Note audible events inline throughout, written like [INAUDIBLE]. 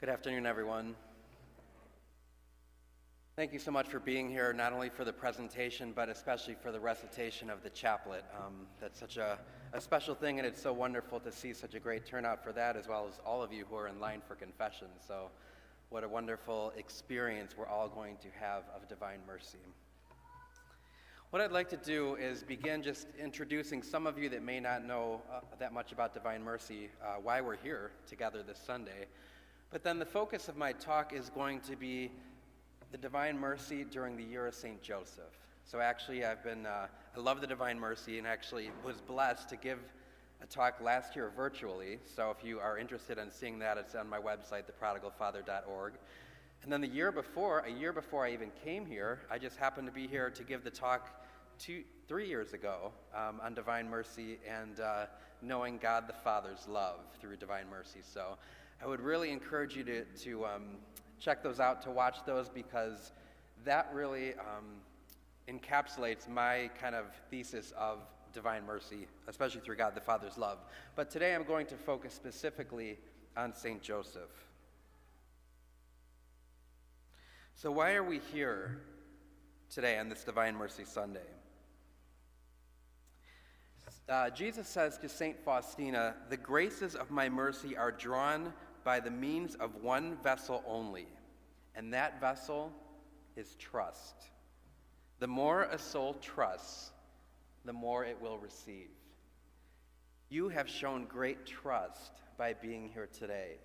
Good afternoon, everyone. Thank you so much for being here, not only for the presentation, but especially for the recitation of the chaplet. Um, that's such a, a special thing, and it's so wonderful to see such a great turnout for that, as well as all of you who are in line for confession. So, what a wonderful experience we're all going to have of divine mercy. What I'd like to do is begin just introducing some of you that may not know uh, that much about divine mercy, uh, why we're here together this Sunday. But then the focus of my talk is going to be the Divine Mercy during the year of St. Joseph. So actually, I've been, uh, I love the Divine Mercy and actually was blessed to give a talk last year virtually. So if you are interested in seeing that, it's on my website, theprodigalfather.org. And then the year before, a year before I even came here, I just happened to be here to give the talk two, three years ago um, on Divine Mercy and uh, knowing God the Father's love through Divine Mercy. So I would really encourage you to, to um, check those out, to watch those, because that really um, encapsulates my kind of thesis of divine mercy, especially through God the Father's love. But today I'm going to focus specifically on St. Joseph. So, why are we here today on this Divine Mercy Sunday? Uh, Jesus says to St. Faustina, The graces of my mercy are drawn by the means of one vessel only, and that vessel is trust. The more a soul trusts, the more it will receive. You have shown great trust by being here today.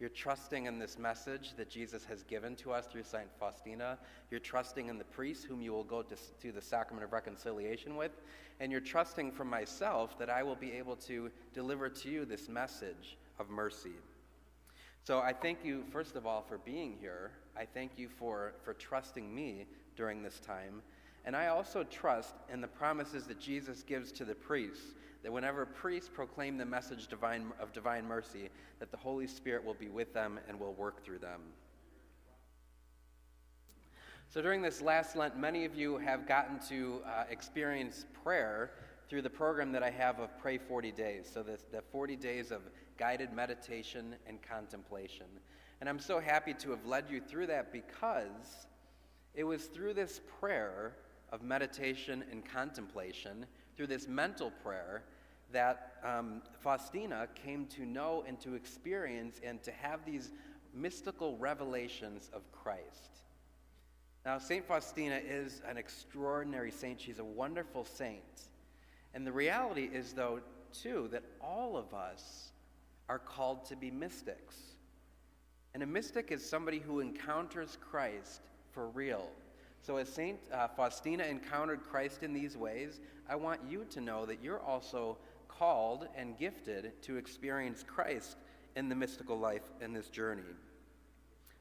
You're trusting in this message that Jesus has given to us through St. Faustina. You're trusting in the priest whom you will go to, to the sacrament of reconciliation with. And you're trusting from myself that I will be able to deliver to you this message of mercy. So I thank you, first of all, for being here. I thank you for, for trusting me during this time. And I also trust in the promises that Jesus gives to the priests that whenever priests proclaim the message divine, of divine mercy, that the Holy Spirit will be with them and will work through them. So during this last Lent, many of you have gotten to uh, experience prayer through the program that I have of Pray 40 Days. So the, the 40 days of guided meditation and contemplation. And I'm so happy to have led you through that because it was through this prayer of meditation and contemplation, through this mental prayer, that um, Faustina came to know and to experience and to have these mystical revelations of Christ. Now, St. Faustina is an extraordinary saint. She's a wonderful saint. And the reality is, though, too, that all of us are called to be mystics. And a mystic is somebody who encounters Christ for real. So, as St. Uh, Faustina encountered Christ in these ways, I want you to know that you're also called and gifted to experience Christ in the mystical life in this journey.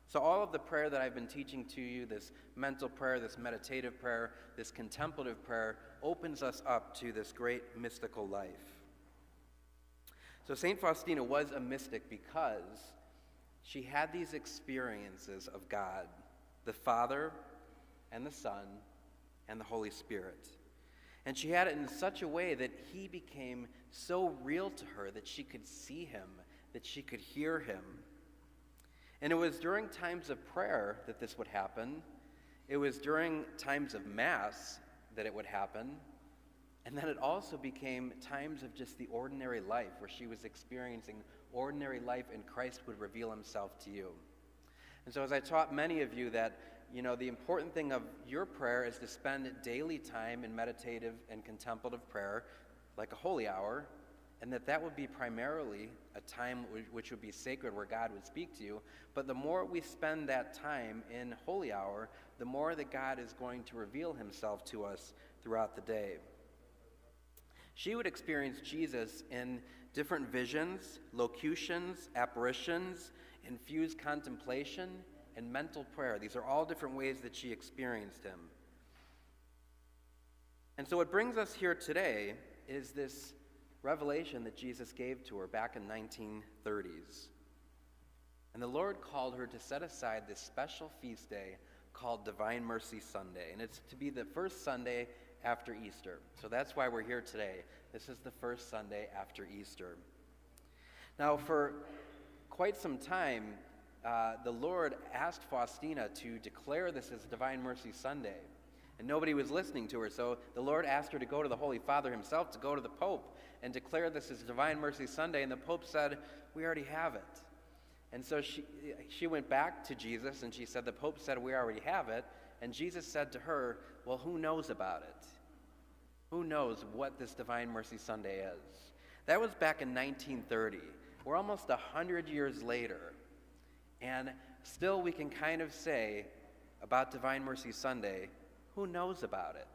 So, all of the prayer that I've been teaching to you, this mental prayer, this meditative prayer, this contemplative prayer, opens us up to this great mystical life. So, St. Faustina was a mystic because she had these experiences of God, the Father and the Son and the Holy Spirit. And she had it in such a way that he became so real to her that she could see him, that she could hear him. And it was during times of prayer that this would happen. It was during times of Mass that it would happen. And then it also became times of just the ordinary life where she was experiencing ordinary life and Christ would reveal himself to you. And so, as I taught many of you that, you know, the important thing of your prayer is to spend daily time in meditative and contemplative prayer, like a holy hour, and that that would be primarily a time which would be sacred where God would speak to you. But the more we spend that time in holy hour, the more that God is going to reveal himself to us throughout the day. She would experience Jesus in different visions, locutions, apparitions, infused contemplation, and mental prayer. These are all different ways that she experienced him. And so, what brings us here today is this revelation that Jesus gave to her back in 1930s. And the Lord called her to set aside this special feast day called Divine Mercy Sunday. And it's to be the first Sunday after Easter. So that's why we're here today. This is the first Sunday after Easter. Now, for quite some time, uh, the Lord asked Faustina to declare this as Divine Mercy Sunday. And nobody was listening to her, so the Lord asked her to go to the Holy Father himself, to go to the Pope, and declare this as Divine Mercy Sunday. And the Pope said, We already have it. And so she, she went back to Jesus and she said, The Pope said, We already have it. And Jesus said to her, Well, who knows about it? Who knows what this Divine Mercy Sunday is? That was back in 1930. We're almost 100 years later. And still, we can kind of say about Divine Mercy Sunday, who knows about it?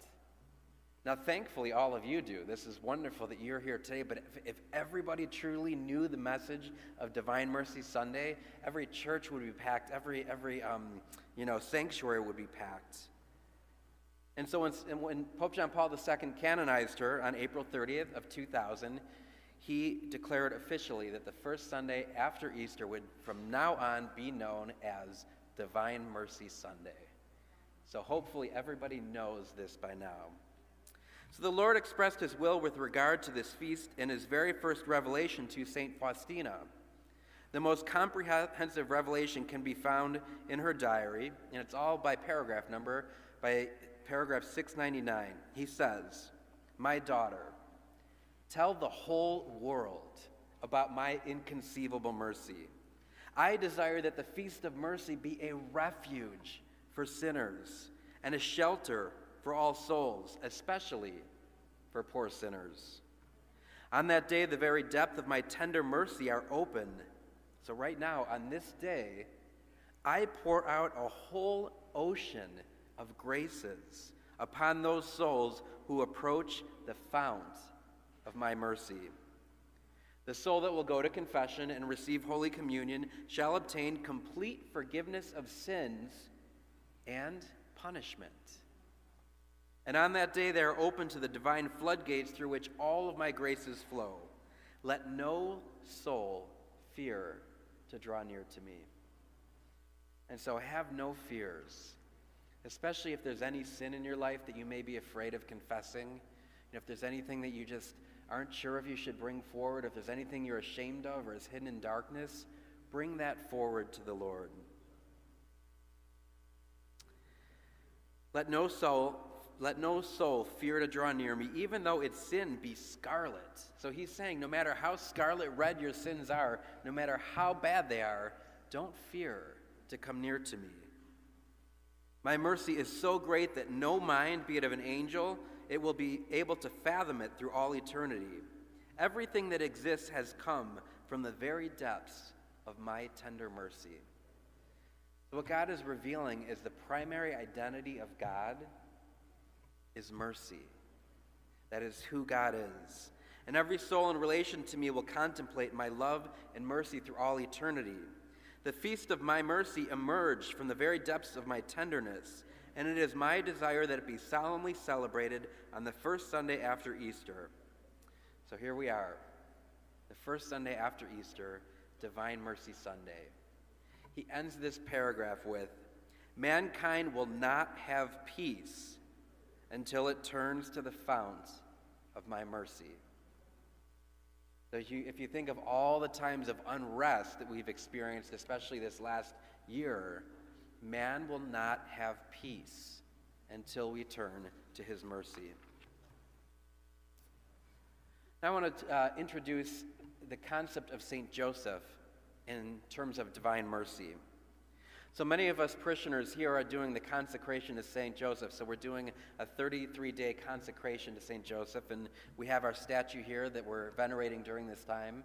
Now, thankfully, all of you do. This is wonderful that you're here today. But if, if, everybody truly knew the message of Divine Mercy Sunday, every church would be packed, every, every um, you know, sanctuary would be packed. And so when, when Pope John Paul II canonized her on April 30th of 2000, he declared officially that the first Sunday after Easter would from now on be known as Divine Mercy Sunday. So hopefully everybody knows this by now. So the Lord expressed his will with regard to this feast in his very first revelation to St. Faustina. The most comprehensive revelation can be found in her diary, and it's all by paragraph number, by paragraph 699. He says, My daughter, tell the whole world about my inconceivable mercy. I desire that the Feast of Mercy be a refuge for sinners and a shelter for all souls, especially for poor sinners. On that day, the very depth of my tender mercy are open. So, right now, on this day, I pour out a whole ocean of graces upon those souls who approach the fount of my mercy. The soul that will go to confession and receive Holy Communion shall obtain complete forgiveness of sins and punishment. And on that day they are open to the divine floodgates through which all of my graces flow. Let no soul fear to draw near to me. And so have no fears, especially if there's any sin in your life that you may be afraid of confessing. And if there's anything that you just aren't sure if you should bring forward, if there's anything you're ashamed of or is hidden in darkness, bring that forward to the Lord. Let no soul let no soul fear to draw near me, even though its sin be scarlet. So he's saying, no matter how scarlet red your sins are, no matter how bad they are, don't fear to come near to me. My mercy is so great that no mind, be it of an angel, it will be able to fathom it through all eternity. Everything that exists has come from the very depths of my tender mercy. What God is revealing is the primary identity of God is mercy. That is who God is. And every soul in relation to me will contemplate my love and mercy through all eternity. The feast of my mercy emerged from the very depths of my tenderness, and it is my desire that it be solemnly celebrated on the first Sunday after Easter. So here we are, the first Sunday after Easter, Divine Mercy Sunday. He ends this paragraph with Mankind will not have peace until it turns to the fount of my mercy. So if you, if you think of all the times of unrest that we've experienced, especially this last year, man will not have peace until we turn to his mercy. Now I want to uh, introduce the concept of St. Joseph in terms of divine mercy. So many of us parishioners here are doing the consecration to St. Joseph. So we're doing a 33 day consecration to St. Joseph, and we have our statue here that we're venerating during this time.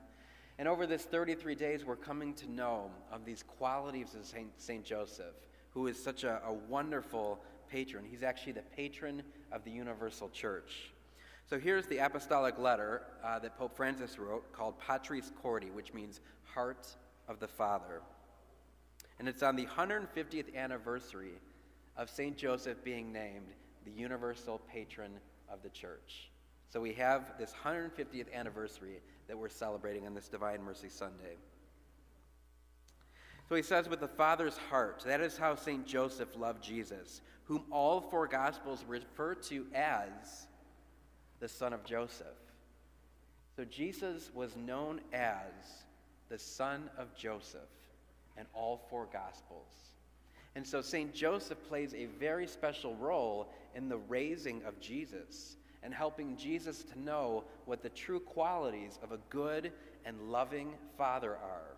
And over this 33 days, we're coming to know of these qualities of St. Joseph, who is such a, a wonderful patron. He's actually the patron of the Universal Church. So here's the apostolic letter uh, that Pope Francis wrote called Patris Corde, which means heart of the Father and it's on the 150th anniversary of St. Joseph being named the universal patron of the church. So we have this 150th anniversary that we're celebrating on this Divine Mercy Sunday. So he says, with the Father's heart, that is how St. Joseph loved Jesus, whom all four Gospels refer to as the son of Joseph. So Jesus was known as the son of Joseph and all four Gospels. And so St. Joseph plays a very special role in the raising of Jesus and helping Jesus to know what the true qualities of a good and loving father are.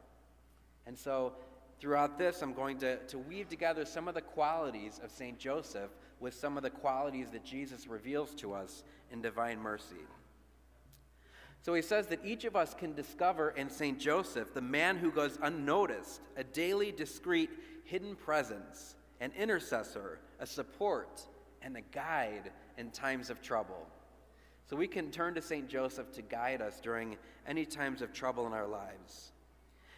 And so throughout this, I'm going to, to weave together some of the qualities of St. Joseph with some of the qualities that Jesus reveals to us in divine mercy. So he says that each of us can discover in St. Joseph the man who goes unnoticed, a daily, discreet, hidden presence, an intercessor, a support, and a guide in times of trouble. So we can turn to St. Joseph to guide us during any times of trouble in our lives.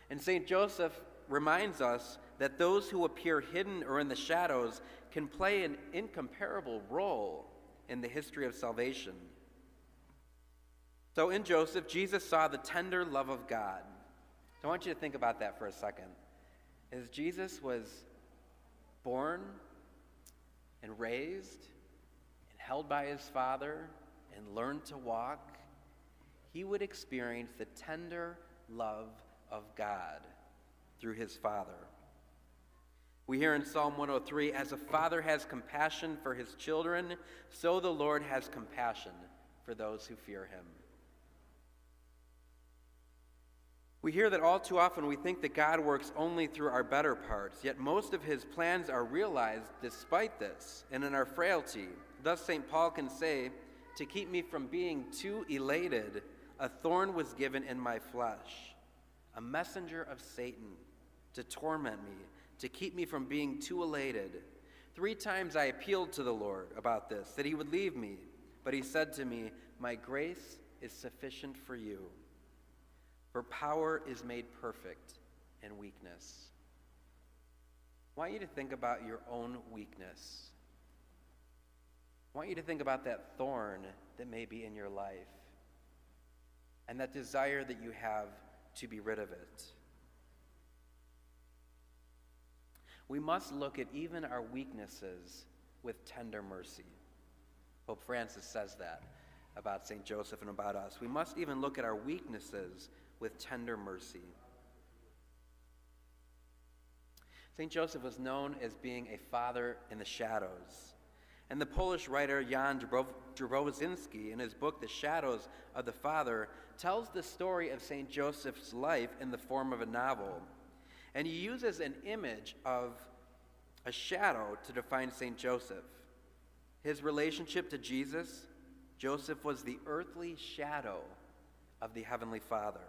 And St. Joseph reminds us that those who appear hidden or in the shadows can play an incomparable role in the history of salvation. So in Joseph, Jesus saw the tender love of God. So I want you to think about that for a second. As Jesus was born and raised and held by his father and learned to walk, he would experience the tender love of God through his father. We hear in Psalm 103 As a father has compassion for his children, so the Lord has compassion for those who fear him. We hear that all too often we think that God works only through our better parts, yet most of his plans are realized despite this and in our frailty. Thus, St. Paul can say, To keep me from being too elated, a thorn was given in my flesh, a messenger of Satan to torment me, to keep me from being too elated. Three times I appealed to the Lord about this, that he would leave me. But he said to me, My grace is sufficient for you for power is made perfect in weakness. I want you to think about your own weakness. I want you to think about that thorn that may be in your life and that desire that you have to be rid of it. We must look at even our weaknesses with tender mercy. Pope Francis says that about St. Joseph and about us. We must even look at our weaknesses with tender mercy. St. Joseph was known as being a father in the shadows. And the Polish writer Jan Dobraczyński, in his book The Shadows of the Father, tells the story of St. Joseph's life in the form of a novel. And he uses an image of a shadow to define St. Joseph. His relationship to Jesus, Joseph was the earthly shadow of the Heavenly Father.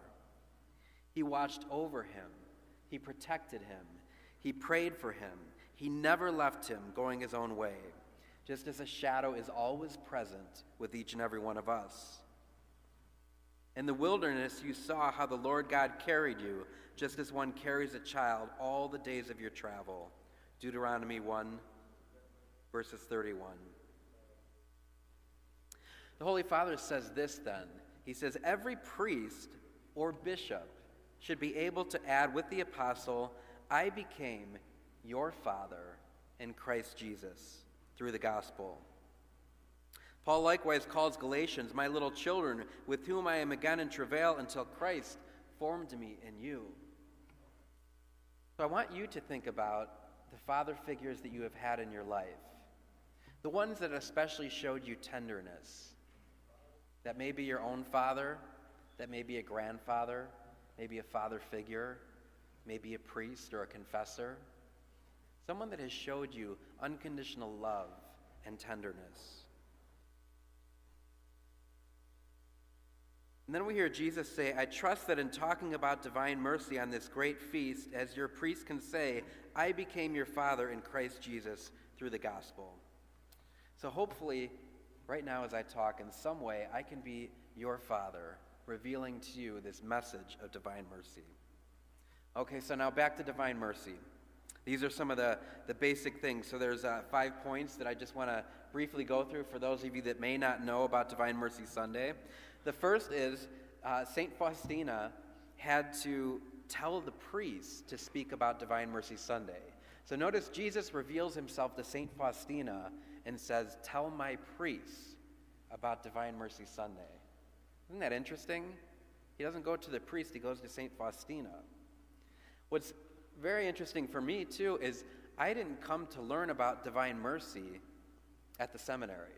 He watched over him, he protected him, he prayed for him, he never left him going his own way, just as a shadow is always present with each and every one of us. In the wilderness, you saw how the Lord God carried you, just as one carries a child all the days of your travel. Deuteronomy 1, verses 31. The Holy Father says this then. He says, Every priest or bishop should be able to add with the apostle, I became your father in Christ Jesus through the gospel. Paul likewise calls Galatians, my little children, with whom I am again in travail until Christ formed me in you. So I want you to think about the father figures that you have had in your life, the ones that especially showed you tenderness. That may be your own father, that may be a grandfather, maybe a father figure, maybe a priest or a confessor, someone that has showed you unconditional love and tenderness. And then we hear Jesus say, I trust that in talking about divine mercy on this great feast, as your priest can say, I became your father in Christ Jesus through the gospel. So hopefully, right now as I talk, in some way, I can be your father revealing to you this message of divine mercy. Okay, so now back to divine mercy. These are some of the, the basic things. So there's uh, five points that I just want to briefly go through for those of you that may not know about Divine Mercy Sunday. The first is uh, St. Faustina had to tell the priests to speak about Divine Mercy Sunday. So notice Jesus reveals himself to St. Faustina and says, Tell my priests about Divine Mercy Sunday. Isn't that interesting? He doesn't go to the priest, he goes to St. Faustina. What's very interesting for me, too, is I didn't come to learn about divine mercy at the seminary.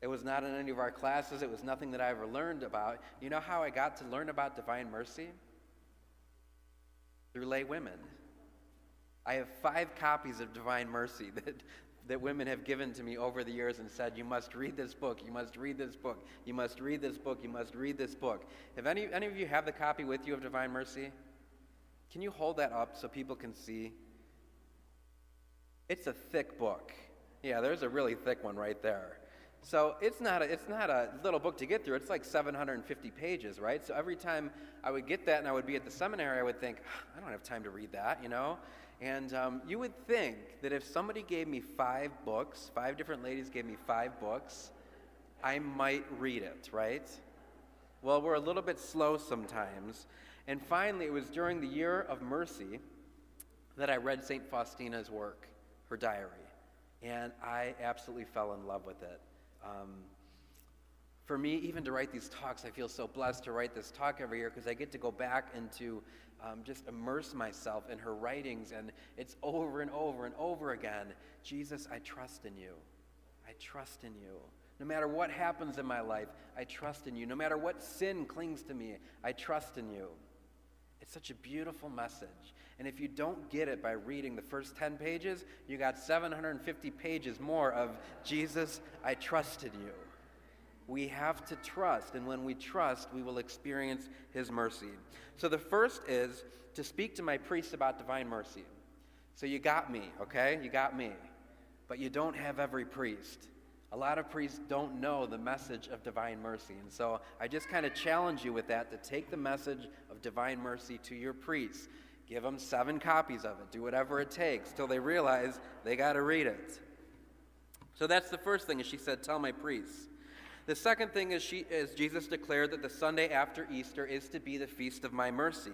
It was not in any of our classes, it was nothing that I ever learned about. You know how I got to learn about divine mercy? Through lay women. I have five copies of Divine Mercy [LAUGHS] that, that women have given to me over the years and said, You must read this book, you must read this book, you must read this book, you must read this book. If any, any of you have the copy with you of Divine Mercy, can you hold that up so people can see? It's a thick book. Yeah, there's a really thick one right there. So it's not, a, it's not a little book to get through. It's like 750 pages, right? So every time I would get that and I would be at the seminary, I would think, ah, I don't have time to read that, you know? And um, you would think that if somebody gave me five books, five different ladies gave me five books, I might read it, right? Well, we're a little bit slow sometimes. And finally, it was during the year of mercy that I read St. Faustina's work, her diary. And I absolutely fell in love with it. Um, for me, even to write these talks, I feel so blessed to write this talk every year because I get to go back and to um, just immerse myself in her writings, and it's over and over and over again. Jesus, I trust in you. I trust in you. No matter what happens in my life, I trust in you. No matter what sin clings to me, I trust in you. It's such a beautiful message. And if you don't get it by reading the first 10 pages, you got 750 pages more of Jesus, I trusted you. We have to trust, and when we trust, we will experience his mercy. So the first is to speak to my priest about divine mercy. So you got me, okay? You got me. But you don't have every priest. A lot of priests don't know the message of divine mercy. And so I just kind of challenge you with that to take the message of divine mercy to your priests. Give them seven copies of it. Do whatever it takes till they realize they got to read it. So that's the first thing, is she said, Tell my priests. The second thing is, she, is Jesus declared that the Sunday after Easter is to be the feast of my mercy.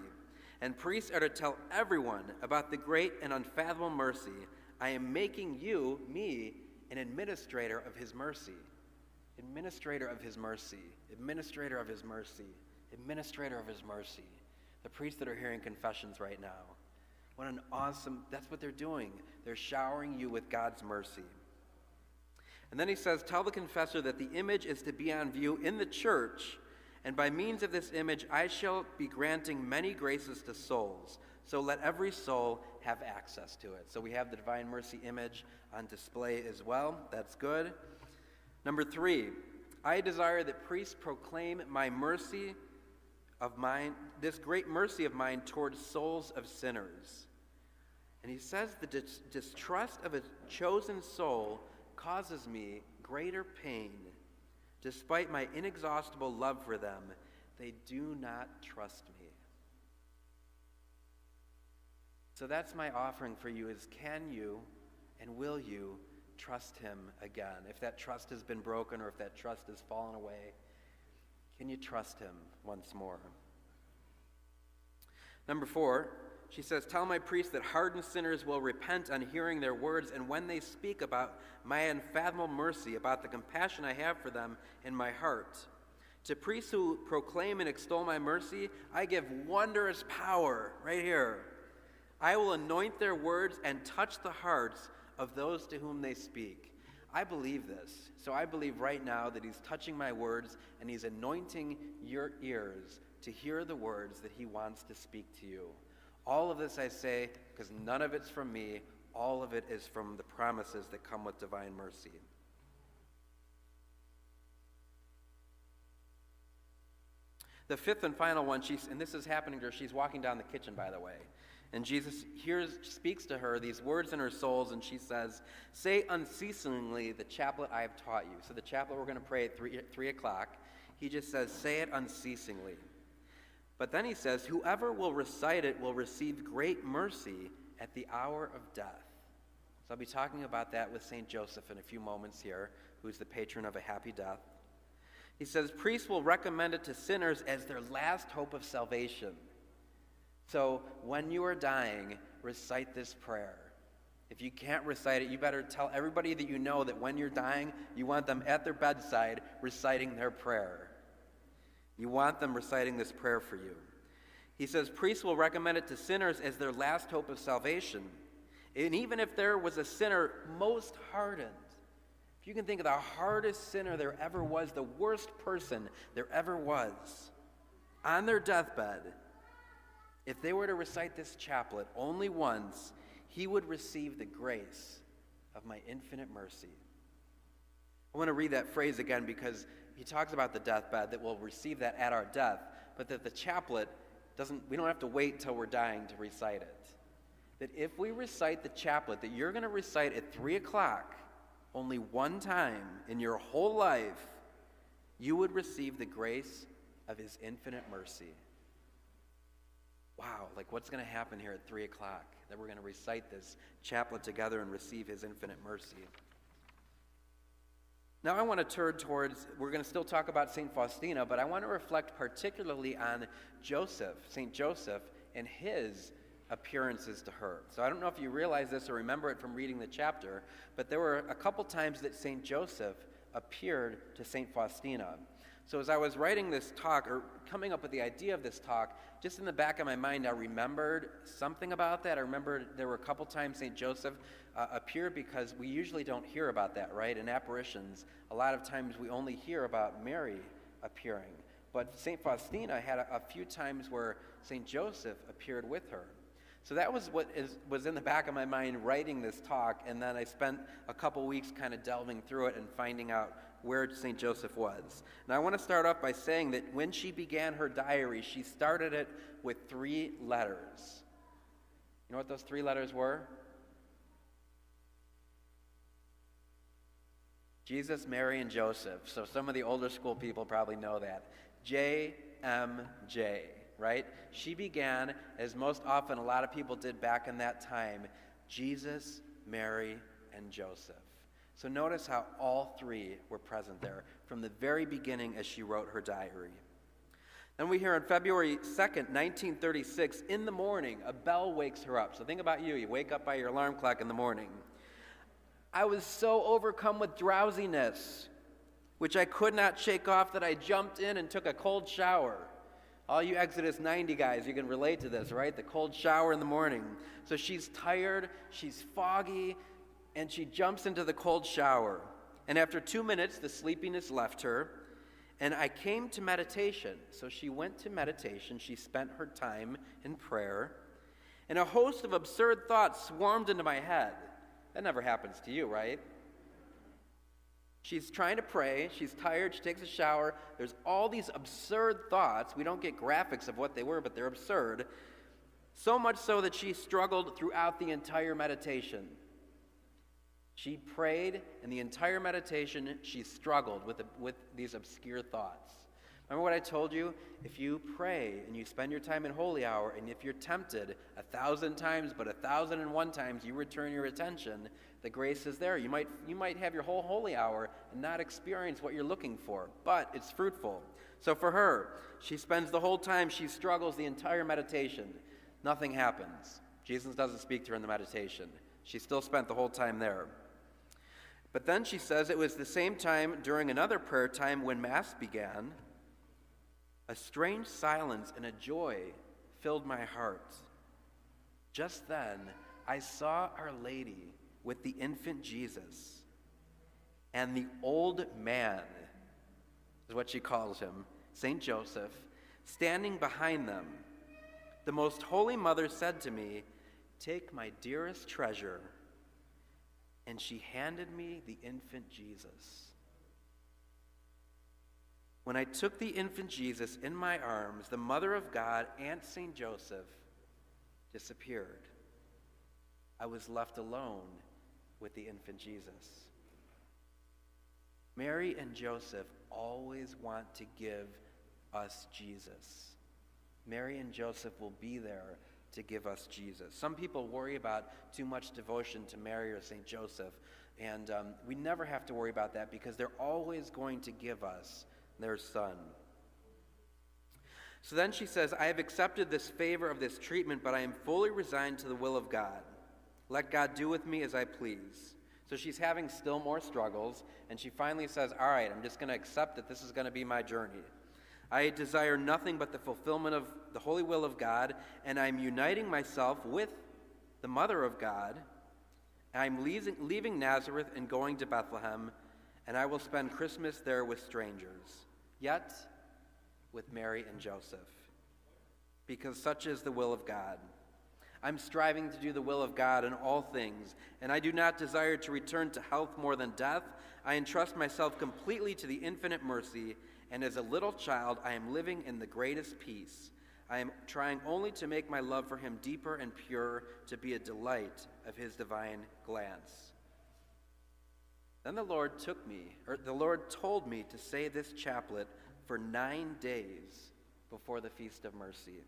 And priests are to tell everyone about the great and unfathomable mercy. I am making you, me, an administrator of his mercy. Administrator of his mercy. Administrator of his mercy. Administrator of his mercy. The priests that are hearing confessions right now. What an awesome, that's what they're doing. They're showering you with God's mercy. And then he says, Tell the confessor that the image is to be on view in the church, and by means of this image I shall be granting many graces to souls. So let every soul have access to it. So we have the Divine Mercy image on display as well. That's good. Number three, I desire that priests proclaim my mercy of mine, this great mercy of mine towards souls of sinners. And he says the dis- distrust of a chosen soul causes me greater pain. Despite my inexhaustible love for them, they do not trust me. So that's my offering for you is can you and will you trust him again? If that trust has been broken or if that trust has fallen away, can you trust him once more? Number four, she says, Tell my priests that hardened sinners will repent on hearing their words, and when they speak about my unfathomable mercy, about the compassion I have for them in my heart. To priests who proclaim and extol my mercy, I give wondrous power, right here. I will anoint their words and touch the hearts of those to whom they speak. I believe this. So I believe right now that He's touching my words and He's anointing your ears to hear the words that He wants to speak to you. All of this I say because none of it's from me, all of it is from the promises that come with divine mercy. The fifth and final one, she's, and this is happening to her, she's walking down the kitchen, by the way. And Jesus hears, speaks to her these words in her souls, and she says, Say unceasingly the chaplet I have taught you. So, the chaplet we're going to pray at 3, 3 o'clock, he just says, Say it unceasingly. But then he says, Whoever will recite it will receive great mercy at the hour of death. So I'll be talking about that with St. Joseph in a few moments here, who's the patron of a happy death. He says, Priests will recommend it to sinners as their last hope of salvation. So when you are dying, recite this prayer. If you can't recite it, you better tell everybody that you know that when you're dying, you want them at their bedside reciting their prayer. You want them reciting this prayer for you. He says priests will recommend it to sinners as their last hope of salvation. And even if there was a sinner most hardened, if you can think of the hardest sinner there ever was, the worst person there ever was, on their deathbed, if they were to recite this chaplet only once, he would receive the grace of my infinite mercy. I want to read that phrase again because he talks about the deathbed that we'll receive that at our death, but that the chaplet doesn't, we don't have to wait till we're dying to recite it. That if we recite the chaplet that you're going to recite at 3 o'clock only one time in your whole life, you would receive the grace of his infinite mercy. Wow, like what's going to happen here at 3 o'clock? That we're going to recite this chaplet together and receive his infinite mercy. Now, I want to turn towards, we're going to still talk about St. Faustina, but I want to reflect particularly on Joseph, St. Joseph, and his appearances to her. So I don't know if you realize this or remember it from reading the chapter, but there were a couple times that St. Joseph appeared to St. Faustina. So as I was writing this talk, or coming up with the idea of this talk, just in the back of my mind, I remembered something about that. I remembered there were a couple times St. Joseph uh, appear because we usually don't hear about that, right? In apparitions, a lot of times we only hear about Mary appearing. But St. Faustina had a, a few times where St. Joseph appeared with her. So that was what is, was in the back of my mind writing this talk, and then I spent a couple weeks kind of delving through it and finding out where St. Joseph was. Now, I want to start off by saying that when she began her diary, she started it with three letters. You know what those three letters were? Jesus, Mary, and Joseph. So some of the older school people probably know that. J M J, right? She began, as most often a lot of people did back in that time, Jesus, Mary, and Joseph. So notice how all three were present there from the very beginning as she wrote her diary. Then we hear on February 2nd, 1936, in the morning, a bell wakes her up. So think about you. You wake up by your alarm clock in the morning. I was so overcome with drowsiness, which I could not shake off, that I jumped in and took a cold shower. All you Exodus 90 guys, you can relate to this, right? The cold shower in the morning. So she's tired, she's foggy, and she jumps into the cold shower. And after two minutes, the sleepiness left her, and I came to meditation. So she went to meditation. She spent her time in prayer, and a host of absurd thoughts swarmed into my head. That never happens to you, right? She's trying to pray. She's tired. She takes a shower. There's all these absurd thoughts. We don't get graphics of what they were, but they're absurd. So much so that she struggled throughout the entire meditation. She prayed, and the entire meditation, she struggled with, with these obscure thoughts. Remember what I told you? If you pray and you spend your time in holy hour, and if you're tempted a thousand times, but a thousand and one times you return your attention, the grace is there. You might, you might have your whole holy hour and not experience what you're looking for, but it's fruitful. So for her, she spends the whole time, she struggles the entire meditation. Nothing happens. Jesus doesn't speak to her in the meditation. She still spent the whole time there. But then she says it was the same time during another prayer time when Mass began a strange silence and a joy filled my heart. Just then, I saw Our Lady with the infant Jesus, and the old man, is what she calls him, St. Joseph, standing behind them. The Most Holy Mother said to me, Take my dearest treasure. And she handed me the infant Jesus. When I took the infant Jesus in my arms, the Mother of God, and St. Joseph, disappeared. I was left alone with the infant Jesus. Mary and Joseph always want to give us Jesus. Mary and Joseph will be there to give us Jesus. Some people worry about too much devotion to Mary or St. Joseph, and um, we never have to worry about that because they're always going to give us their son. So then she says, I have accepted this favor of this treatment, but I am fully resigned to the will of God. Let God do with me as I please. So she's having still more struggles, and she finally says, All right, I'm just going to accept that this is going to be my journey. I desire nothing but the fulfillment of the holy will of God, and I'm uniting myself with the Mother of God. I'm leaving Nazareth and going to Bethlehem, and I will spend Christmas there with strangers, yet with Mary and Joseph, because such is the will of God. I'm striving to do the will of God in all things, and I do not desire to return to health more than death. I entrust myself completely to the infinite mercy and as a little child, I am living in the greatest peace. I am trying only to make my love for him deeper and purer, to be a delight of his divine glance. Then the Lord took me, or the Lord told me to say this chaplet for nine days before the Feast of Mercy.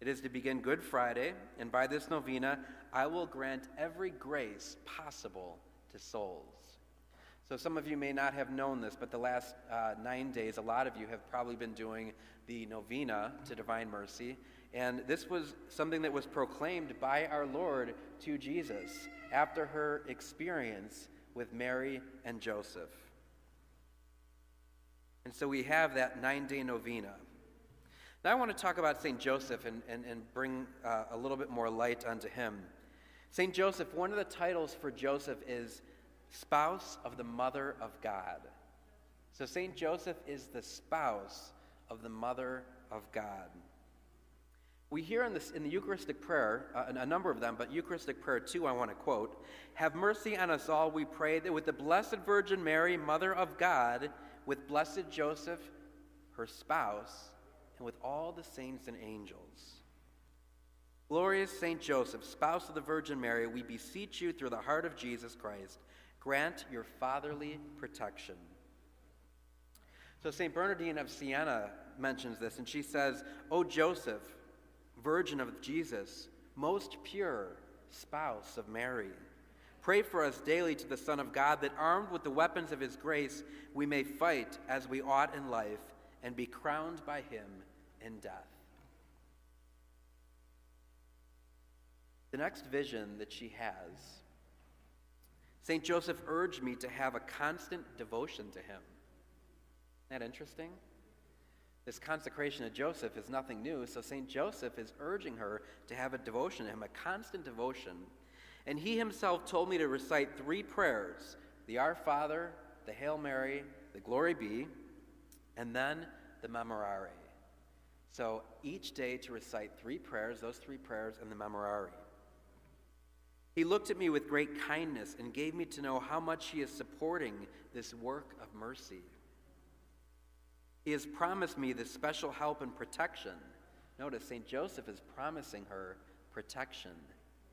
It is to begin Good Friday, and by this novena, I will grant every grace possible to souls. So, some of you may not have known this, but the last uh, nine days, a lot of you have probably been doing the novena to Divine Mercy. And this was something that was proclaimed by our Lord to Jesus after her experience with Mary and Joseph. And so we have that nine day novena. Now, I want to talk about St. Joseph and, and, and bring uh, a little bit more light onto him. St. Joseph, one of the titles for Joseph is spouse of the Mother of God. So St. Joseph is the spouse of the Mother of God. We hear in, this, in the Eucharistic prayer, uh, a number of them, but Eucharistic prayer 2, I want to quote Have mercy on us all, we pray, that with the Blessed Virgin Mary, Mother of God, with Blessed Joseph, her spouse, and with all the saints and angels. Glorious Saint Joseph, spouse of the Virgin Mary, we beseech you through the heart of Jesus Christ Grant your fatherly protection. So, St. Bernardine of Siena mentions this, and she says, O Joseph, Virgin of Jesus, most pure spouse of Mary, pray for us daily to the Son of God that, armed with the weapons of his grace, we may fight as we ought in life and be crowned by him in death. The next vision that she has St. Joseph urged me to have a constant devotion to him. Isn't that interesting? This consecration of Joseph is nothing new, so St. Joseph is urging her to have a devotion to him, a constant devotion. And he himself told me to recite three prayers the Our Father, the Hail Mary, the Glory Be, and then the Memorare. So each day to recite three prayers, those three prayers, and the Memorare. He looked at me with great kindness and gave me to know how much he is supporting this work of mercy. He has promised me this special help and protection. Notice St. Joseph is promising her protection.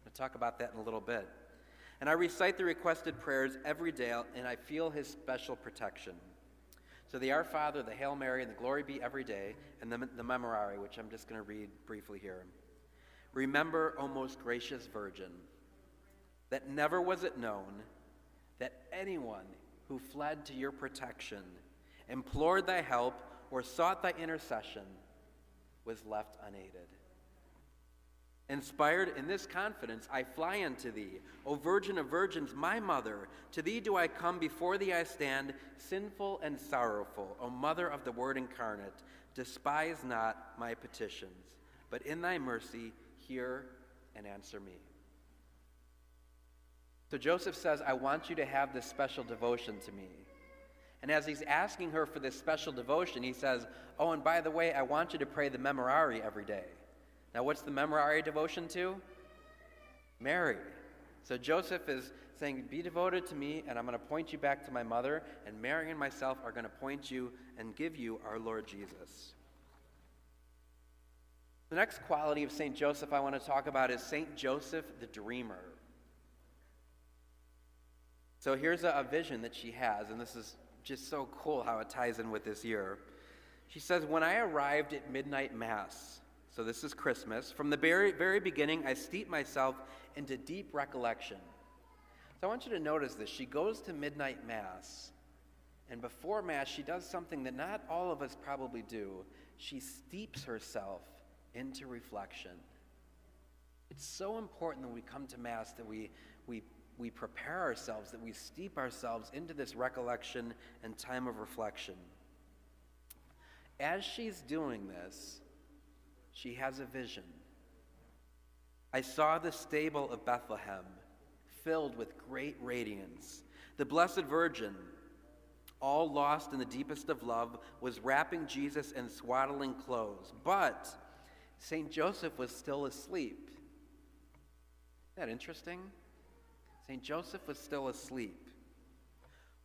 I'll talk about that in a little bit. And I recite the requested prayers every day, and I feel his special protection. So the Our Father, the Hail Mary, and the Glory Be every day, and the, the Memorare, which I'm just going to read briefly here. Remember, O most gracious Virgin that never was it known that anyone who fled to your protection, implored thy help, or sought thy intercession was left unaided. Inspired in this confidence, I fly unto thee, O Virgin of Virgins, my mother. To thee do I come, before thee I stand, sinful and sorrowful, O Mother of the Word incarnate. Despise not my petitions, but in thy mercy hear and answer me. So Joseph says, I want you to have this special devotion to me. And as he's asking her for this special devotion, he says, Oh, and by the way, I want you to pray the Memorare every day. Now, what's the Memorare devotion to? Mary. So Joseph is saying, Be devoted to me, and I'm going to point you back to my mother, and Mary and myself are going to point you and give you our Lord Jesus. The next quality of St. Joseph I want to talk about is St. Joseph the Dreamer. So here's a, a vision that she has, and this is just so cool how it ties in with this year. She says, When I arrived at midnight mass, so this is Christmas, from the very, very beginning, I steeped myself into deep recollection. So I want you to notice this. She goes to midnight mass, and before mass, she does something that not all of us probably do. She steeps herself into reflection. It's so important that we come to mass that we, we we prepare ourselves, that we steep ourselves into this recollection and time of reflection. as she's doing this, she has a vision. I saw the stable of Bethlehem filled with great radiance. The Blessed Virgin, all lost in the deepest of love, was wrapping Jesus in swaddling clothes. But St. Joseph was still asleep. Isn't that interesting? St. Joseph was still asleep.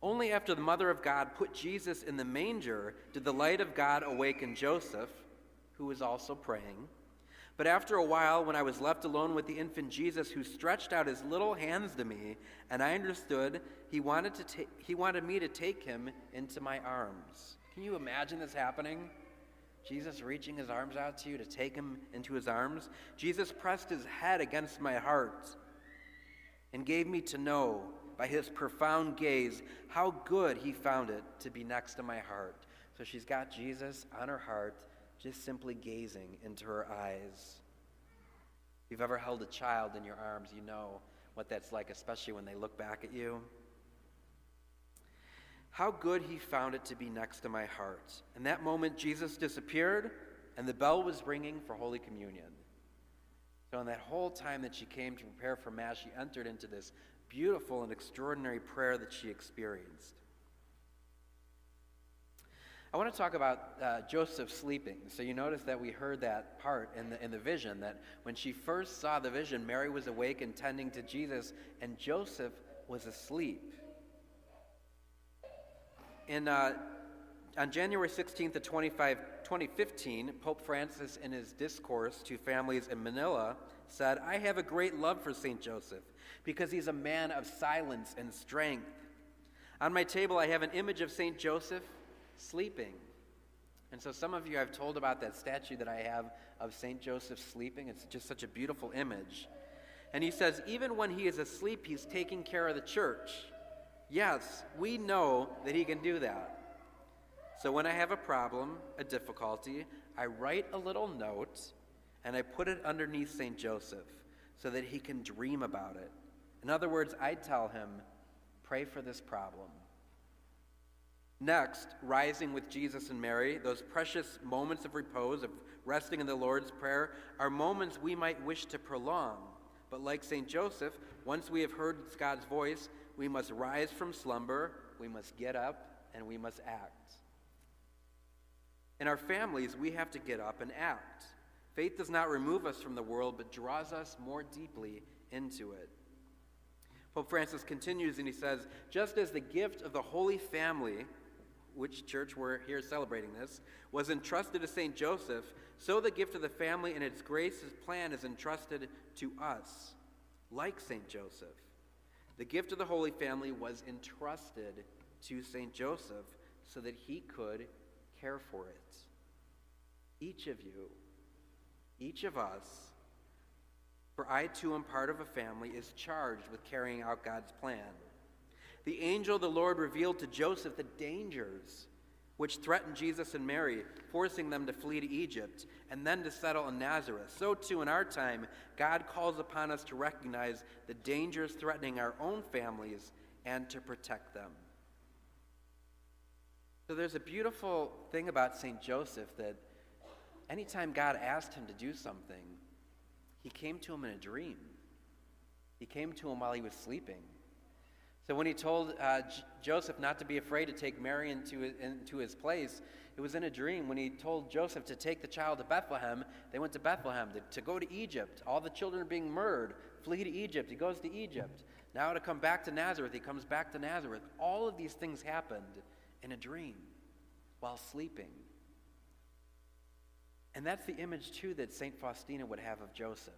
Only after the Mother of God put Jesus in the manger did the light of God awaken Joseph, who was also praying. But after a while, when I was left alone with the infant Jesus, who stretched out his little hands to me, and I understood he wanted, to ta- he wanted me to take him into my arms. Can you imagine this happening? Jesus reaching his arms out to you to take him into his arms? Jesus pressed his head against my heart and gave me to know by his profound gaze how good he found it to be next to my heart. So she's got Jesus on her heart, just simply gazing into her eyes. If you've ever held a child in your arms, you know what that's like, especially when they look back at you. How good he found it to be next to my heart. In that moment, Jesus disappeared, and the bell was ringing for Holy Communion. So, in that whole time that she came to prepare for Mass, she entered into this beautiful and extraordinary prayer that she experienced. I want to talk about uh, Joseph sleeping. So you notice that we heard that part in the, in the vision that when she first saw the vision, Mary was awake and tending to Jesus, and Joseph was asleep. In, uh, on January 16th of 25, 2015, Pope Francis, in his discourse to families in Manila, said, I have a great love for St. Joseph because he's a man of silence and strength. On my table, I have an image of St. Joseph sleeping. And so, some of you have told about that statue that I have of St. Joseph sleeping. It's just such a beautiful image. And he says, even when he is asleep, he's taking care of the church. Yes, we know that he can do that. So, when I have a problem, a difficulty, I write a little note and I put it underneath St. Joseph so that he can dream about it. In other words, I tell him, pray for this problem. Next, rising with Jesus and Mary, those precious moments of repose, of resting in the Lord's Prayer, are moments we might wish to prolong. But like St. Joseph, once we have heard God's voice, we must rise from slumber, we must get up, and we must act. In our families, we have to get up and act. Faith does not remove us from the world, but draws us more deeply into it. Pope Francis continues and he says, just as the gift of the Holy Family, which church we're here celebrating this, was entrusted to St. Joseph, so the gift of the family and its grace, his plan, is entrusted to us, like St. Joseph. The gift of the Holy Family was entrusted to St. Joseph so that he could care for it. Each of you each of us, for I too am part of a family, is charged with carrying out God's plan. The angel of the Lord revealed to Joseph the dangers which threatened Jesus and Mary, forcing them to flee to Egypt and then to settle in Nazareth. So, too, in our time, God calls upon us to recognize the dangers threatening our own families and to protect them. So, there's a beautiful thing about St. Joseph that anytime God asked him to do something, he came to him in a dream. He came to him while he was sleeping. So when he told uh, J- Joseph not to be afraid to take Mary into, into his place, it was in a dream. When he told Joseph to take the child to Bethlehem, they went to Bethlehem. To, to go to Egypt, all the children are being murdered. Flee to Egypt. He goes to Egypt. Now to come back to Nazareth, he comes back to Nazareth. All of these things happened in a dream while sleeping. And that's the image, too, that St. Faustina would have of Joseph.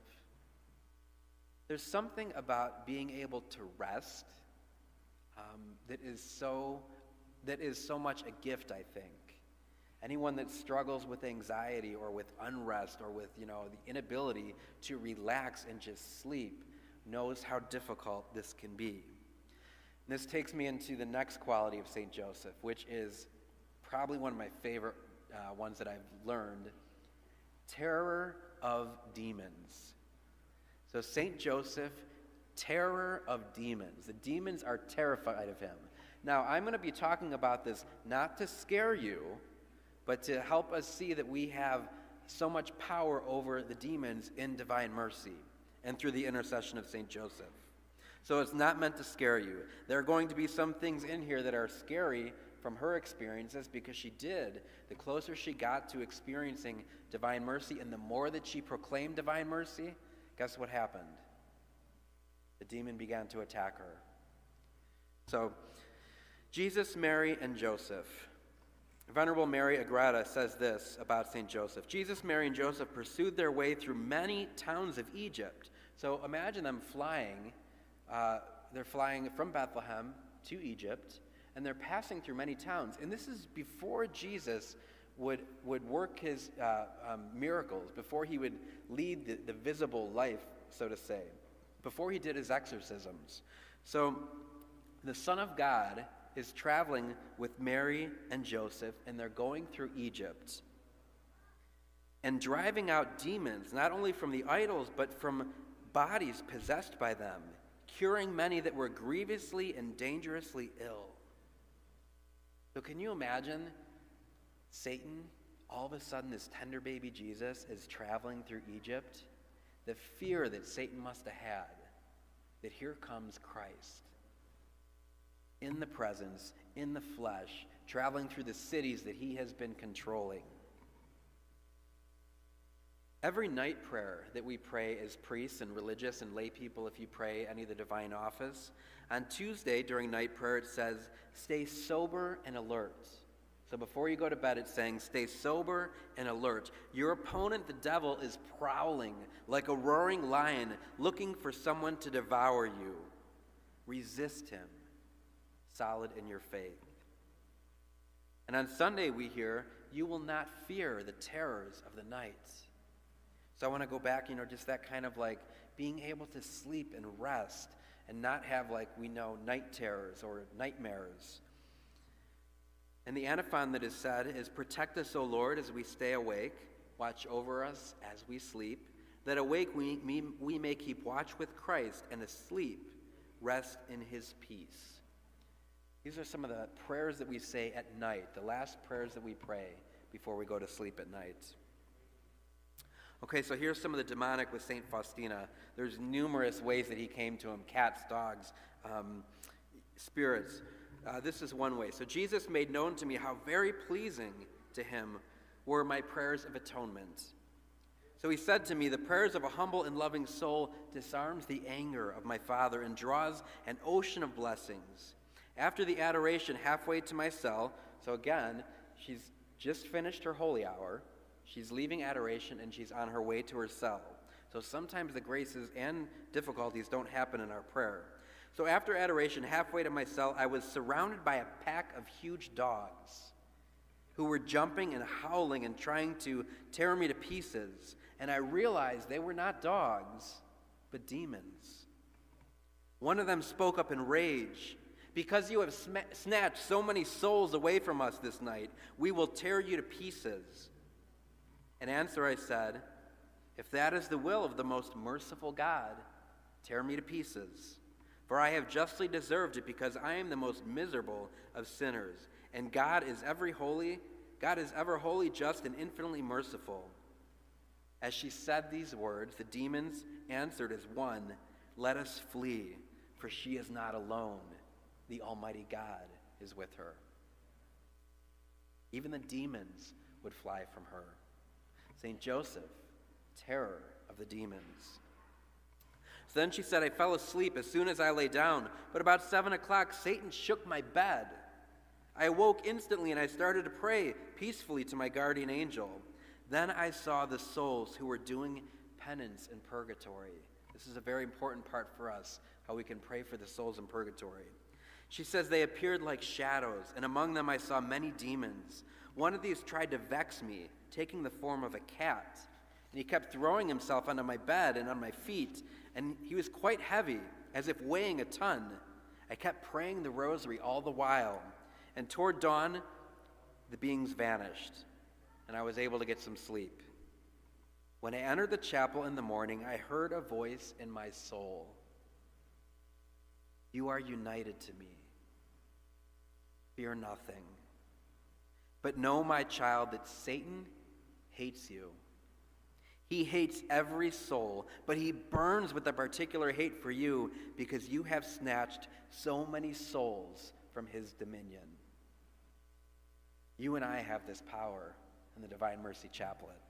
There's something about being able to rest um, that is so that is so much a gift, I think. Anyone that struggles with anxiety or with unrest or with, you know, the inability to relax and just sleep knows how difficult this can be. This takes me into the next quality of St. Joseph, which is probably one of my favorite uh, ones that I've learned terror of demons. So, St. Joseph, terror of demons. The demons are terrified of him. Now, I'm going to be talking about this not to scare you, but to help us see that we have so much power over the demons in divine mercy and through the intercession of St. Joseph. So it's not meant to scare you. There are going to be some things in here that are scary from her experiences because she did. The closer she got to experiencing divine mercy and the more that she proclaimed divine mercy, guess what happened? The demon began to attack her. So, Jesus, Mary, and Joseph. Venerable Mary Agreda says this about St. Joseph Jesus, Mary, and Joseph pursued their way through many towns of Egypt. So imagine them flying. Uh, they're flying from Bethlehem to Egypt, and they're passing through many towns. And this is before Jesus would, would work his uh, um, miracles, before he would lead the, the visible life, so to say, before he did his exorcisms. So the Son of God is traveling with Mary and Joseph, and they're going through Egypt and driving out demons, not only from the idols, but from bodies possessed by them, curing many that were grievously and dangerously ill. So, can you imagine Satan, all of a sudden, this tender baby Jesus is traveling through Egypt? The fear that Satan must have had that here comes Christ in the presence, in the flesh, traveling through the cities that he has been controlling. Every night prayer that we pray as priests and religious and lay people, if you pray any of the divine office, on Tuesday during night prayer it says, stay sober and alert. So before you go to bed, it's saying, stay sober and alert. Your opponent, the devil, is prowling like a roaring lion looking for someone to devour you. Resist him solid in your faith. And on Sunday, we hear, You will not fear the terrors of the night. So I want to go back, you know, just that kind of like being able to sleep and rest and not have, like we know, night terrors or nightmares. And the antiphon that is said is Protect us, O Lord, as we stay awake, watch over us as we sleep, that awake we, we, we may keep watch with Christ, and asleep rest in his peace. These are some of the prayers that we say at night, the last prayers that we pray before we go to sleep at night. Okay, so here's some of the demonic with St. Faustina. There's numerous ways that he came to him cats, dogs, um, spirits. Uh, this is one way. So Jesus made known to me how very pleasing to him were my prayers of atonement. So he said to me, The prayers of a humble and loving soul disarms the anger of my Father and draws an ocean of blessings. After the adoration, halfway to my cell, so again, she's just finished her holy hour. She's leaving adoration and she's on her way to her cell. So sometimes the graces and difficulties don't happen in our prayer. So after adoration, halfway to my cell, I was surrounded by a pack of huge dogs who were jumping and howling and trying to tear me to pieces. And I realized they were not dogs, but demons. One of them spoke up in rage because you have sm- snatched so many souls away from us this night, we will tear you to pieces. In answer, I said, If that is the will of the most merciful God, tear me to pieces. For I have justly deserved it because I am the most miserable of sinners. And God is every holy, God is ever holy, just, and infinitely merciful. As she said these words, the demons answered as one, Let us flee, for she is not alone the Almighty God is with her. Even the demons would fly from her. St. Joseph, terror of the demons. So then she said, I fell asleep as soon as I lay down, but about seven o'clock, Satan shook my bed. I awoke instantly and I started to pray peacefully to my guardian angel. Then I saw the souls who were doing penance in purgatory. This is a very important part for us, how we can pray for the souls in purgatory. She says, They appeared like shadows, and among them I saw many demons. One of these tried to vex me, taking the form of a cat. And he kept throwing himself onto my bed and on my feet, and he was quite heavy, as if weighing a ton. I kept praying the rosary all the while, and toward dawn, the beings vanished, and I was able to get some sleep. When I entered the chapel in the morning, I heard a voice in my soul You are united to me. Fear nothing. But know, my child, that Satan hates you. He hates every soul, but he burns with a particular hate for you because you have snatched so many souls from his dominion. You and I have this power in the Divine Mercy Chaplet.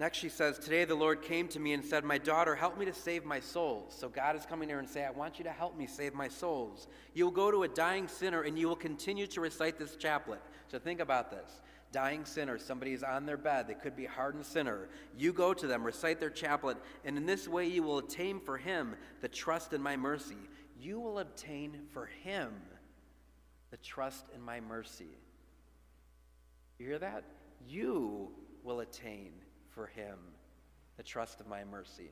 Next, she says, Today the Lord came to me and said, My daughter, help me to save my souls. So God is coming there and say, I want you to help me save my souls. You will go to a dying sinner and you will continue to recite this chaplet. So think about this. Dying sinner, somebody is on their bed, they could be hardened sinner. You go to them, recite their chaplet, and in this way you will attain for him the trust in my mercy. You will obtain for him the trust in my mercy. You hear that? You will attain for him the trust of my mercy.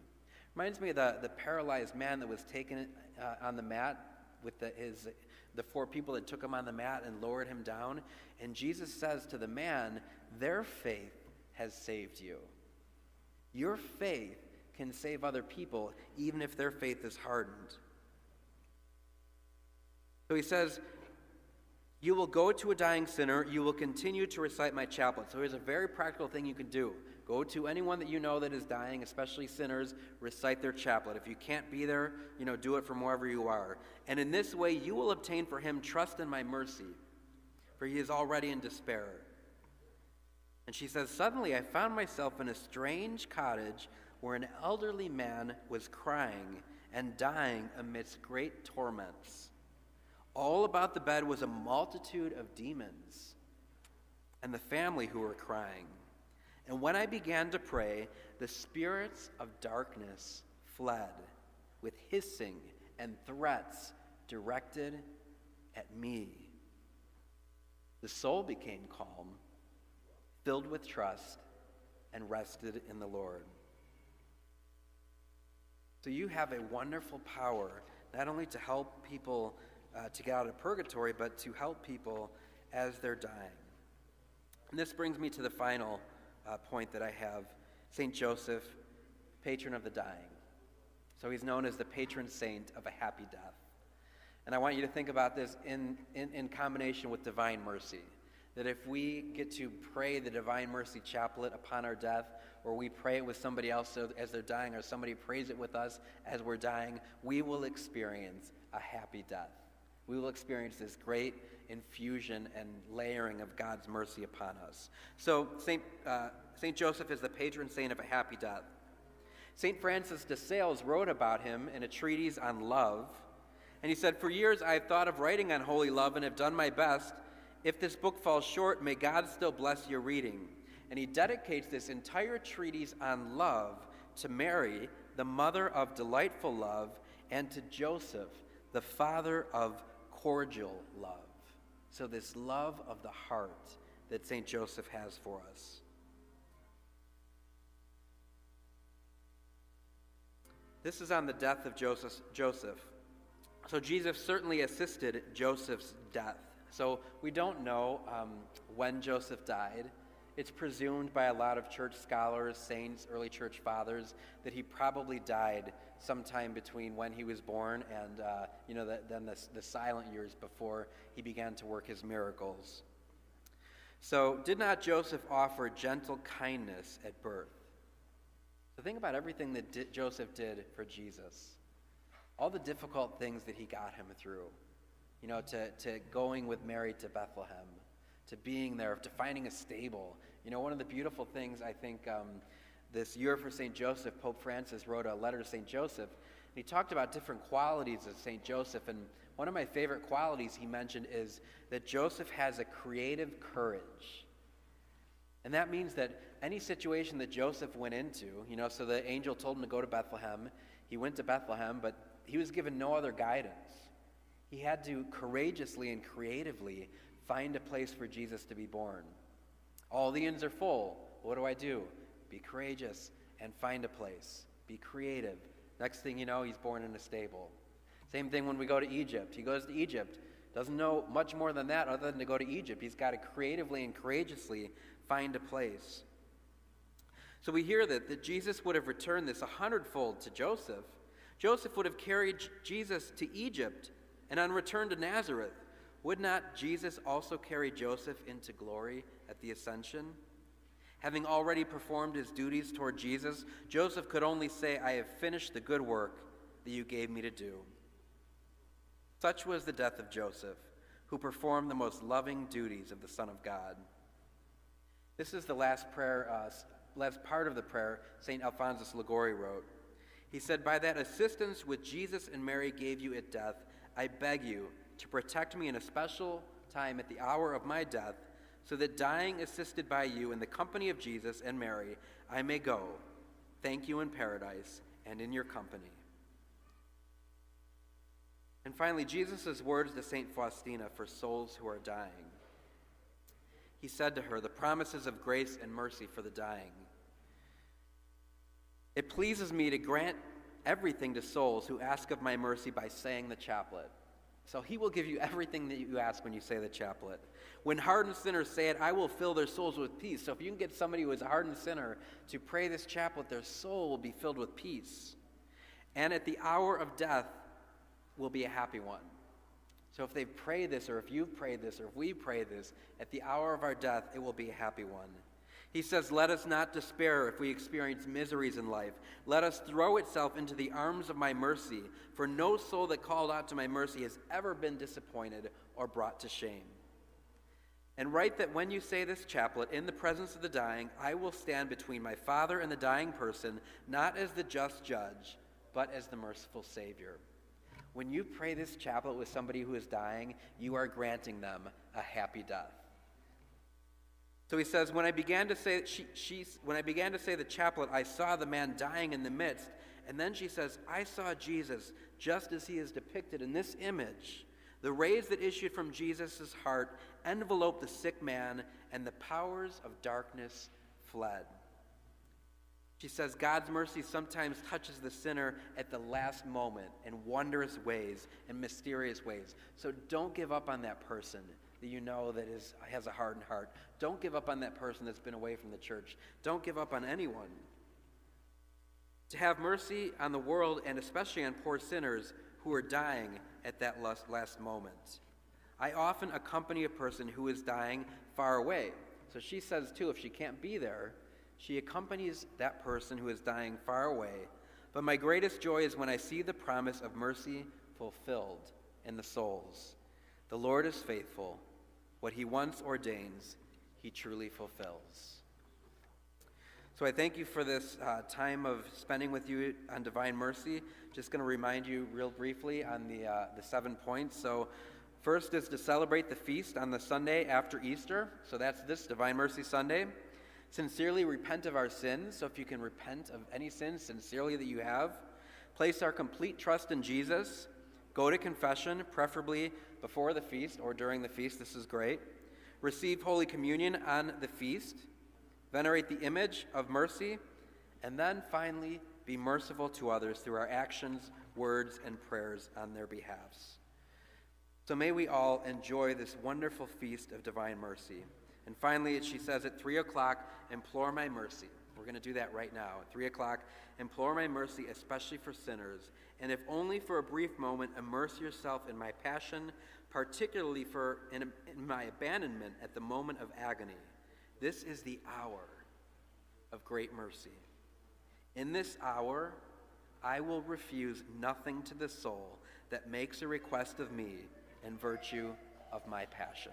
Reminds me of the, the paralyzed man that was taken uh, on the mat with the, his, the four people that took him on the mat and lowered him down. And Jesus says to the man, Their faith has saved you. Your faith can save other people, even if their faith is hardened. So he says, You will go to a dying sinner, you will continue to recite my chaplet. So here's a very practical thing you can do. Go to anyone that you know that is dying, especially sinners, recite their chaplet. If you can't be there, you know, do it from wherever you are. And in this way you will obtain for him trust in my mercy, for he is already in despair. And she says, Suddenly I found myself in a strange cottage where an elderly man was crying and dying amidst great torments. All about the bed was a multitude of demons and the family who were crying. And when I began to pray, the spirits of darkness fled with hissing and threats directed at me. The soul became calm, filled with trust, and rested in the Lord. So you have a wonderful power not only to help people uh, to get out of purgatory, but to help people as they're dying. And this brings me to the final uh, point that I have St. Joseph, patron of the dying. So he's known as the patron saint of a happy death. And I want you to think about this in, in, in combination with divine mercy. That if we get to pray the Divine Mercy Chaplet upon our death, or we pray it with somebody else as they're dying, or somebody prays it with us as we're dying, we will experience a happy death. We will experience this great infusion and layering of God's mercy upon us. So, St. Uh, Saint Joseph is the patron saint of a happy death. St. Francis de Sales wrote about him in a treatise on love, and he said, For years I have thought of writing on holy love and have done my best. If this book falls short, may God still bless your reading. And he dedicates this entire treatise on love to Mary, the mother of delightful love, and to Joseph, the father of cordial love. So, this love of the heart that St. Joseph has for us. This is on the death of Joseph. Joseph. So, Jesus certainly assisted Joseph's death. So, we don't know um, when Joseph died. It's presumed by a lot of church scholars, saints, early church fathers, that he probably died sometime between when he was born and, uh, you know, the, then the, the silent years before he began to work his miracles. So, did not Joseph offer gentle kindness at birth? So, think about everything that di- Joseph did for Jesus, all the difficult things that he got him through, you know, to, to going with Mary to Bethlehem, to being there, to finding a stable, you know, one of the beautiful things I think um, this year for St. Joseph, Pope Francis wrote a letter to St. Joseph. And he talked about different qualities of St. Joseph. And one of my favorite qualities he mentioned is that Joseph has a creative courage. And that means that any situation that Joseph went into, you know, so the angel told him to go to Bethlehem. He went to Bethlehem, but he was given no other guidance. He had to courageously and creatively find a place for Jesus to be born. All the inns are full. What do I do? Be courageous and find a place. Be creative. Next thing you know, he's born in a stable. Same thing when we go to Egypt. He goes to Egypt. Doesn't know much more than that other than to go to Egypt. He's got to creatively and courageously find a place. So we hear that, that Jesus would have returned this a hundredfold to Joseph. Joseph would have carried Jesus to Egypt and on return to Nazareth. would not Jesus also carry Joseph into glory at the ascension? Having already performed his duties toward Jesus, Joseph could only say, I have finished the good work that you gave me to do. Such was the death of Joseph, who performed the most loving duties of the Son of God. This is the last prayer, uh, last part of the prayer St. Alphonsus Liguori wrote. He said, By that assistance which Jesus and Mary gave you at death, I beg you to protect me in a special time at the hour of my death, so that dying assisted by you in the company of Jesus and Mary, I may go, thank you in paradise and in your company. And finally, Jesus' words to St. Faustina for souls who are dying. He said to her, The promises of grace and mercy for the dying. It pleases me to grant everything to souls who ask of my mercy by saying the chaplet. So he will give you everything that you ask when you say the chaplet. When hardened sinners say it, I will fill their souls with peace. So if you can get somebody who is a hardened sinner to pray this chaplet, their soul will be filled with peace. And at the hour of death will be a happy one. So if they pray this, or if you've prayed this, or if we pray this, at the hour of our death, it will be a happy one. He says, Let us not despair if we experience miseries in life. Let us throw itself into the arms of my mercy, for no soul that called out to my mercy has ever been disappointed or brought to shame. And write that when you say this chaplet in the presence of the dying, I will stand between my Father and the dying person, not as the just judge, but as the merciful Savior. When you pray this chaplet with somebody who is dying, you are granting them a happy death. So he says, when I began to say she, she, when I began to say the chaplet, I saw the man dying in the midst. And then she says, I saw Jesus just as he is depicted in this image. The rays that issued from Jesus' heart enveloped the sick man, and the powers of darkness fled. She says, God's mercy sometimes touches the sinner at the last moment in wondrous ways and mysterious ways. So don't give up on that person that you know that is, has a hardened heart. Don't give up on that person that's been away from the church. Don't give up on anyone. To have mercy on the world and especially on poor sinners who are dying at that last, last moment. I often accompany a person who is dying far away. So she says, too, if she can't be there, she accompanies that person who is dying far away. But my greatest joy is when I see the promise of mercy fulfilled in the souls. The Lord is faithful. What he once ordains, he truly fulfills. So I thank you for this uh, time of spending with you on Divine Mercy. Just going to remind you real briefly on the, uh, the seven points. So, first is to celebrate the feast on the Sunday after Easter. So, that's this Divine Mercy Sunday. Sincerely repent of our sins. So, if you can repent of any sins sincerely that you have, place our complete trust in Jesus. Go to confession, preferably before the feast or during the feast. This is great. Receive Holy Communion on the feast. Venerate the image of mercy. And then finally, be merciful to others through our actions, words, and prayers on their behalfs. So may we all enjoy this wonderful feast of divine mercy. And finally, she says at 3 o'clock, implore my mercy. We're going to do that right now. At 3 o'clock, implore my mercy, especially for sinners. And if only for a brief moment, immerse yourself in my passion, particularly for in, in my abandonment at the moment of agony. This is the hour of great mercy. In this hour, I will refuse nothing to the soul that makes a request of me in virtue of my passion.